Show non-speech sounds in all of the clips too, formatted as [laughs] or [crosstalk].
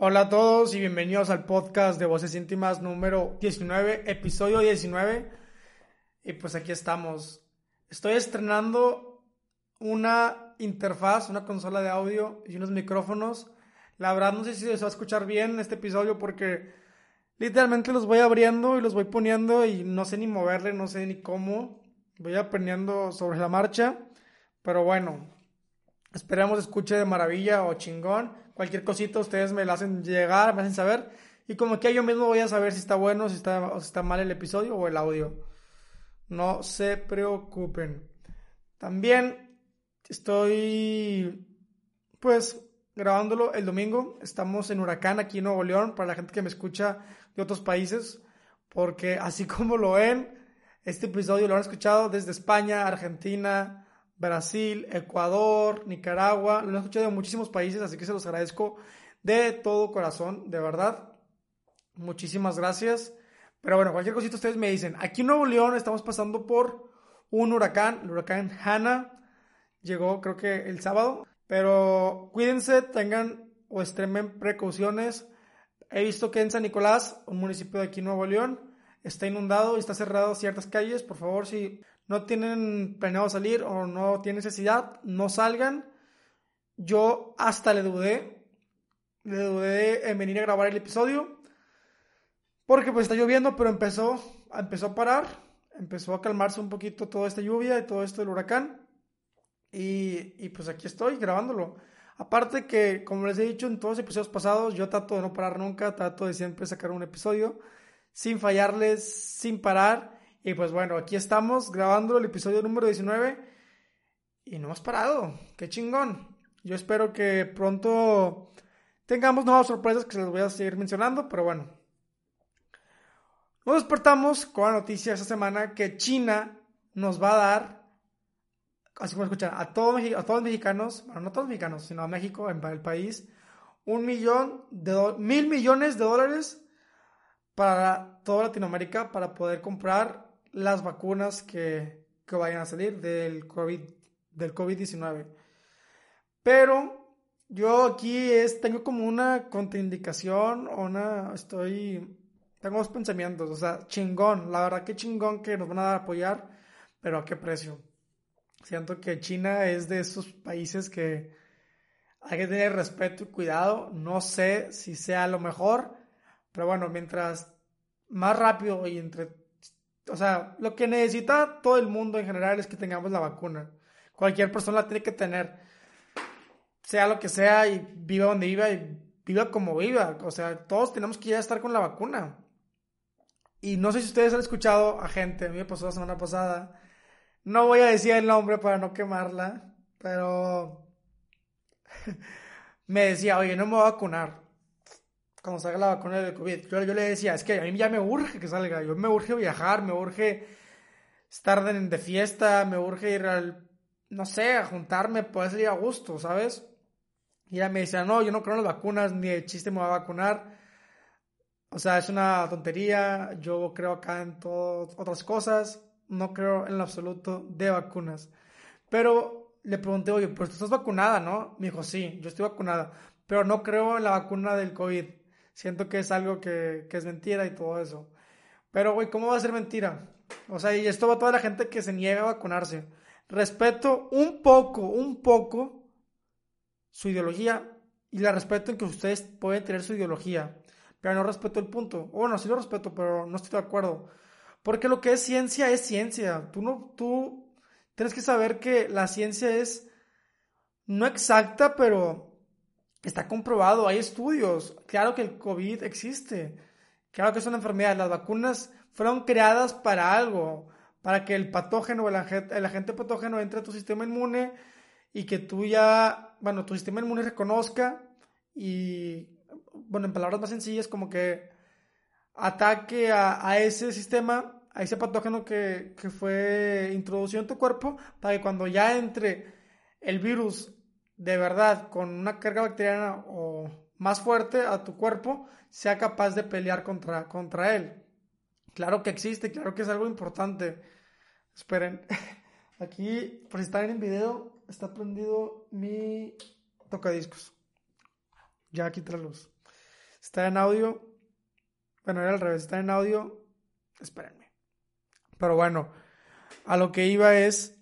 Hola a todos y bienvenidos al podcast de Voces Íntimas número 19, episodio 19. Y pues aquí estamos. Estoy estrenando una interfaz, una consola de audio y unos micrófonos. La verdad no sé si se va a escuchar bien este episodio porque literalmente los voy abriendo y los voy poniendo y no sé ni moverle, no sé ni cómo. Voy aprendiendo sobre la marcha. Pero bueno, esperemos escuche de maravilla o chingón. Cualquier cosita ustedes me la hacen llegar, me hacen saber. Y como que yo mismo voy a saber si está bueno, si está, si está mal el episodio o el audio. No se preocupen. También estoy, pues, grabándolo el domingo. Estamos en Huracán, aquí en Nuevo León, para la gente que me escucha de otros países. Porque así [laughs] como lo ven, este episodio lo han escuchado desde España, Argentina, Brasil, Ecuador, Nicaragua, lo he escuchado de muchísimos países, así que se los agradezco de todo corazón, de verdad. Muchísimas gracias. Pero bueno, cualquier cosita ustedes me dicen. Aquí en Nuevo León estamos pasando por un huracán, el huracán Hanna. Llegó creo que el sábado. Pero cuídense, tengan o extremen precauciones. He visto que en San Nicolás, un municipio de aquí en Nuevo León, está inundado y está cerrado ciertas calles. Por favor, si no tienen planeado salir o no tienen necesidad, no salgan. Yo hasta le dudé, le dudé en venir a grabar el episodio, porque pues está lloviendo, pero empezó, empezó a parar, empezó a calmarse un poquito toda esta lluvia y todo esto del huracán. Y, y pues aquí estoy grabándolo. Aparte que, como les he dicho en todos los episodios pasados, yo trato de no parar nunca, trato de siempre sacar un episodio sin fallarles, sin parar. Y pues bueno, aquí estamos grabando el episodio número 19 y no hemos parado. Qué chingón. Yo espero que pronto tengamos nuevas sorpresas que se las voy a seguir mencionando, pero bueno. Nos despertamos con la noticia esta semana que China nos va a dar, así como escuchan, a todos, a todos los mexicanos, bueno, no a todos los mexicanos, sino a México, en el país, un millón de mil millones de dólares para toda Latinoamérica para poder comprar las vacunas que, que vayan a salir del COVID del COVID-19. Pero yo aquí es, tengo como una contraindicación una, estoy, tengo dos pensamientos, o sea, chingón, la verdad que chingón que nos van a apoyar, pero a qué precio. Siento que China es de esos países que hay que tener respeto y cuidado, no sé si sea lo mejor, pero bueno, mientras más rápido y entre o sea, lo que necesita todo el mundo en general es que tengamos la vacuna. Cualquier persona la tiene que tener, sea lo que sea y viva donde viva y viva como viva. O sea, todos tenemos que ya estar con la vacuna. Y no sé si ustedes han escuchado a gente, a mí me pasó la semana pasada. No voy a decir el nombre para no quemarla, pero [laughs] me decía, oye, no me voy a vacunar cuando salga la vacuna del COVID. Yo, le decía, es que a mí ya me urge que salga, yo me urge viajar, me urge estar de, fiesta, me urge ir al, no sé, a juntarme, poder salir a gusto, ¿sabes? Y ella me decía, no, yo no creo en las vacunas, ni de chiste me voy a vacunar. O sea, es una tontería, yo creo acá en todas otras cosas, no creo en lo absoluto de vacunas. Pero le pregunté, oye, pues tú estás vacunada, ¿no? Me dijo, sí, yo estoy vacunada, pero no creo en la vacuna del COVID. Siento que es algo que, es mentira y todo eso. Pero, güey, ¿cómo va a ser mentira? O sea, y esto va a toda la gente que se niega a vacunarse. Respeto un poco, un poco su ideología y la respeto en que ustedes pueden tener su ideología. pero no respeto el punto. Bueno, sí lo respeto, pero no estoy de acuerdo. Porque lo que es ciencia es ciencia. Tú no, tú tienes que saber que la ciencia es no exacta, pero está comprobado. Hay estudios. Claro que el COVID existe. Claro que es una enfermedad. Las vacunas fueron creadas para algo, para que el patógeno, el agente, el agente patógeno entre a tu sistema inmune y que tú ya, bueno, tu sistema inmune reconozca y, bueno, en palabras más sencillas, como que ataque a, ese sistema, a ese patógeno que, que fue introducido en tu cuerpo, para que cuando ya entre el virus de verdad con una carga bacteriana o más fuerte a tu cuerpo, sea capaz de pelear contra, contra él. Claro que existe, claro que es algo importante. Esperen, [laughs] aquí, por si están en video, está prendido mi tocadiscos. Ya quita la luz. Está en audio. Bueno, era al revés. Está en audio. Espérenme. Pero bueno, a lo que iba es,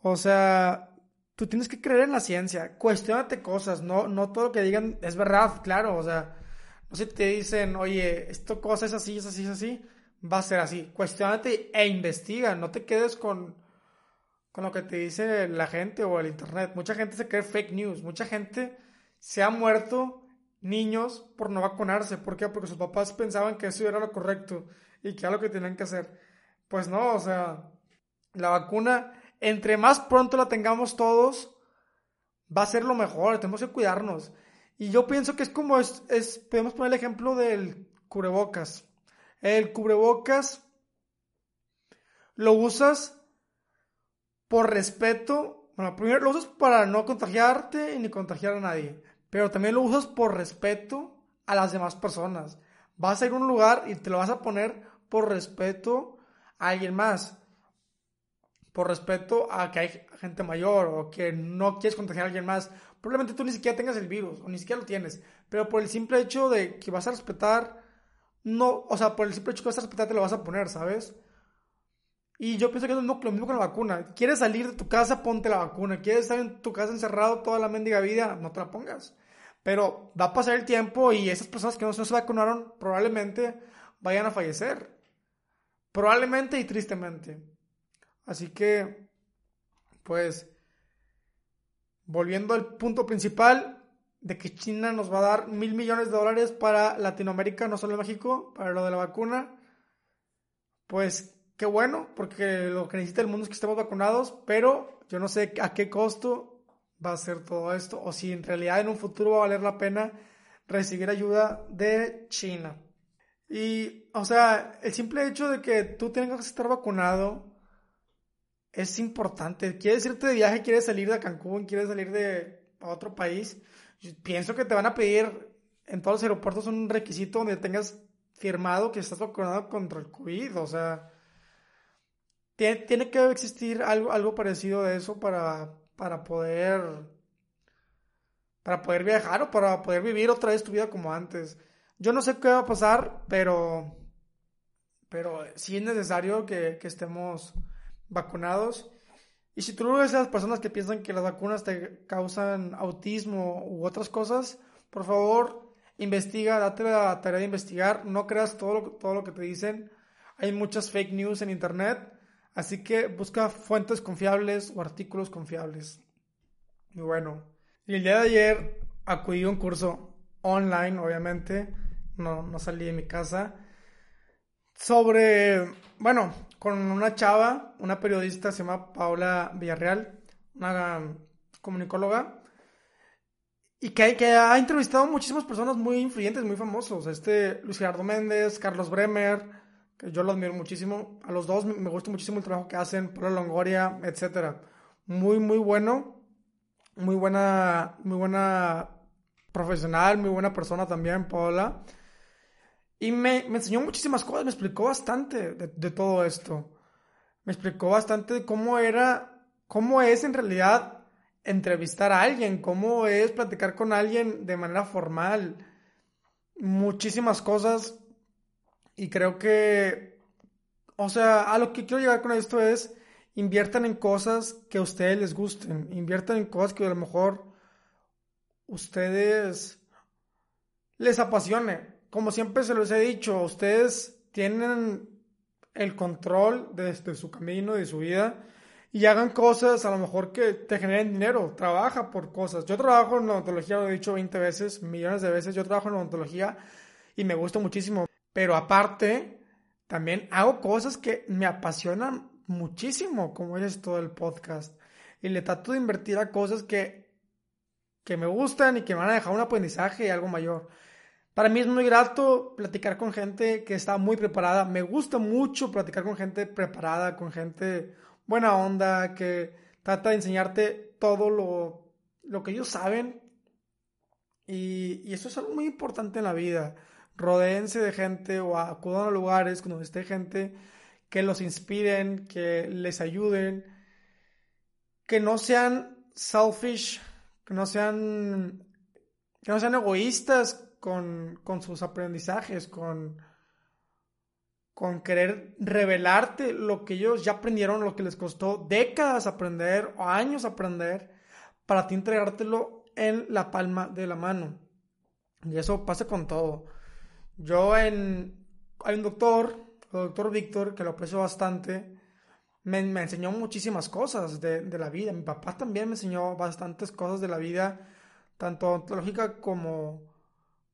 o sea, tú tienes que creer en la ciencia. Cuestiónate cosas. No, no todo lo que digan es verdad, claro. O sea, no sé si te dicen, oye, esto cosa es así, es así, es así. Va a ser así. Cuestiónate e investiga. No te quedes con con lo que te dice la gente o el internet. Mucha gente se cree fake news. Mucha gente se ha muerto niños por no vacunarse. ¿Por qué? Porque sus papás pensaban que eso era lo correcto y que era lo que tenían que hacer. Pues no, o sea, la vacuna, entre más pronto la tengamos todos, va a ser lo mejor. Tenemos que cuidarnos. Y yo pienso que es como es, podemos poner el ejemplo del cubrebocas. El cubrebocas lo usas por respeto, bueno, primero lo usas para no contagiarte ni contagiar a nadie, pero también lo usas por respeto a las demás personas. Vas a ir a un lugar y te lo vas a poner por respeto a alguien más, por respeto a que hay gente mayor o que no quieres contagiar a alguien más. Probablemente tú ni siquiera tengas el virus o ni siquiera lo tienes, pero por el simple hecho de que vas a respetar, no, o sea, por el simple hecho que vas a respetar te lo vas a poner, ¿sabes? Y yo pienso que es lo mismo con la vacuna. ¿Quieres salir de tu casa? Ponte la vacuna. ¿Quieres estar en tu casa encerrado toda la mendiga vida? No te la pongas. Pero va a pasar el tiempo y esas personas que no se vacunaron probablemente vayan a fallecer. Probablemente y tristemente. Así que, pues, volviendo al punto principal de que China nos va a dar mil millones de dólares para Latinoamérica, no solo México, para lo de la vacuna, pues qué bueno, porque lo que necesita el mundo es que estemos vacunados, pero yo no sé a qué costo va a ser todo esto, o si en realidad en un futuro va a valer la pena recibir ayuda de China. Y, o sea, el simple hecho de que tú tengas que estar vacunado es importante. Quieres irte de viaje, quieres salir de Cancún, quieres salir de otro país. pienso que te van a pedir en todos los aeropuertos un requisito donde tengas firmado que estás vacunado contra el COVID. O sea, tiene, que existir algo, algo parecido de eso para, para poder para poder viajar o para poder vivir otra vez tu vida como antes. Yo no sé qué va a pasar, pero pero sí es necesario que, estemos vacunados. Y si tú eres de las personas que piensan que las vacunas te causan autismo u otras cosas, por favor, investiga, date la tarea de investigar, no creas todo lo, todo lo que te dicen. Hay muchas fake news en internet Así que busca fuentes confiables o artículos confiables. Y bueno, el día de ayer acudí a un curso online, obviamente, no, no salí de mi casa, sobre, bueno, con una chava, una periodista, se llama Paola Villarreal, una comunicóloga, y que, que ha entrevistado muchísimas personas muy influyentes, muy famosos. Este Luis Gerardo Méndez, Carlos Bremer, que yo lo admiro muchísimo. A los dos me gusta muchísimo el trabajo que hacen, Pablo Longoria, etcétera. Muy, muy bueno. Muy buena, muy buena profesional, muy buena persona también, Paola. Y me, me enseñó muchísimas cosas, me explicó bastante de, todo esto. Me explicó bastante de cómo era, cómo es en realidad entrevistar a alguien, cómo es platicar con alguien de manera formal. Muchísimas cosas y creo que, o sea, a lo que quiero llegar con esto es, inviertan en cosas que a ustedes les gusten, inviertan en cosas que a lo mejor ustedes les apasione. Como siempre se los he dicho, ustedes tienen el control de, su camino, de su vida, y hagan cosas a lo mejor que te generen dinero. Trabaja por cosas. Yo trabajo en odontología, lo he dicho 20 veces, millones de veces. Yo trabajo en odontología y me gusta muchísimo. Pero aparte, también hago cosas que me apasionan muchísimo, como es todo el podcast. Y le trato de invertir a cosas que, que me gustan y que me van a dejar un aprendizaje y algo mayor. Para mí es muy grato platicar con gente que está muy preparada. Me gusta mucho platicar con gente preparada, con gente buena onda, que trata de enseñarte todo lo, lo que ellos saben. Y, eso es algo muy importante en la vida. Rodéense de gente o acudan a lugares donde esté gente que los inspiren, que les ayuden, que no sean selfish, que no sean, que no sean egoístas con, con sus aprendizajes, con, con querer revelarte lo que ellos ya aprendieron, lo que les costó décadas aprender o años aprender, para ti entregártelo en la palma de la mano. Y eso pasa con todo. Yo en... Hay un doctor, el doctor Víctor, que lo aprecio bastante, me, me enseñó muchísimas cosas de, de, la vida. Mi papá también me enseñó bastantes cosas de la vida, tanto ontológica como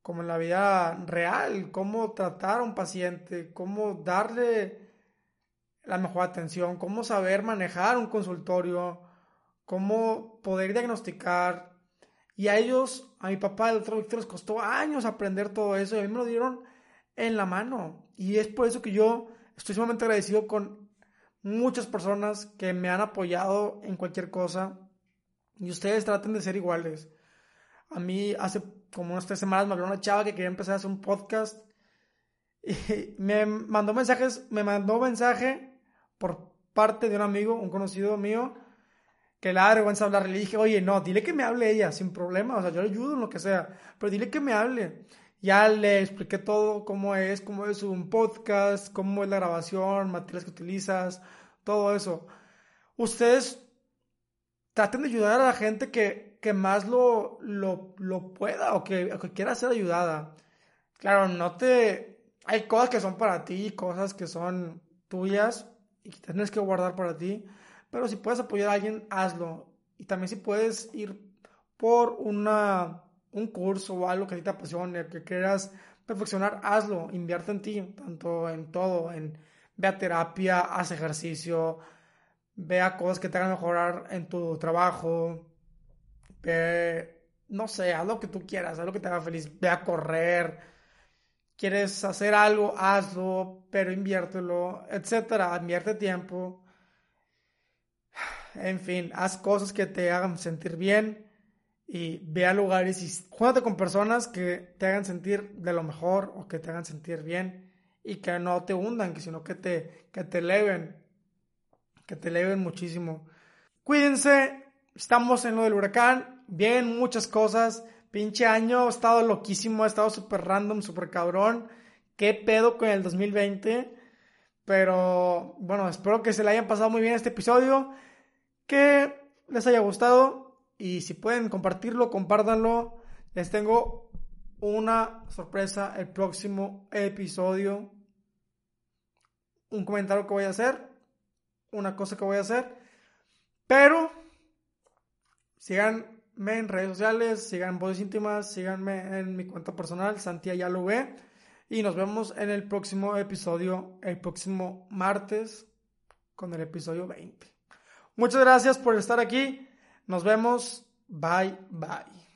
como en la vida real, cómo tratar a un paciente, cómo darle la mejor atención, cómo saber manejar un consultorio, cómo poder diagnosticar. Y a ellos, a mi papá, el doctor Víctor, les costó años aprender todo eso y a mí me lo dieron en la mano. Y es por eso que yo estoy sumamente agradecido con muchas personas que me han apoyado en cualquier cosa. Y ustedes traten de ser iguales. A mí hace como unas tres semanas me habló una chava que quería empezar a hacer un podcast y [laughs] me mandó mensajes, me mandó mensaje por parte de un amigo, un conocido mío, que le da vergüenza hablar. Le dije, oye, no, dile que me hable ella, sin problema, o sea, yo le ayudo en lo que sea, pero dile que me hable. Ya le expliqué todo, cómo es, cómo es un podcast, cómo es la grabación, materiales que utilizas, todo eso. Ustedes traten de ayudar a la gente que que más lo, lo, lo pueda o que, quiera ser ayudada. Claro, no te... Hay cosas que son para ti, cosas que son tuyas y que tienes que guardar para ti, pero si puedes apoyar a alguien, hazlo. Y también si puedes ir por una, un curso o algo que a ti te apasione, que quieras perfeccionar, hazlo, invierte en ti, tanto en todo, en a terapia, haz ejercicio, vea cosas que te hagan mejorar en tu trabajo, Ve, no sé, haz lo que tú quieras, haz lo que te haga feliz, ve a correr, quieres hacer algo, hazlo, pero inviértelo, etcétera, invierte tiempo. En fin, haz cosas que te hagan sentir bien y ve a lugares y júntate con personas que te hagan sentir de lo mejor o que te hagan sentir bien y que no te hundan, sino que te, que te eleven, que te eleven muchísimo. Cuídense, estamos en lo del huracán, bien muchas cosas, pinche año, ha estado loquísimo, ha estado súper random, súper cabrón, qué pedo con el 2020, pero bueno, espero que se le hayan pasado muy bien este episodio, que les haya gustado. Y si pueden compartirlo, compártanlo, les tengo una sorpresa el próximo episodio, un comentario que voy a hacer, una cosa que voy a hacer, pero Síganme en redes sociales, sigan Voces Íntimas, síganme en mi cuenta personal, Santiago ya lo ve. Y nos vemos en el próximo episodio, el próximo martes, con el episodio 20. Muchas gracias por estar aquí. Nos vemos. Bye, bye.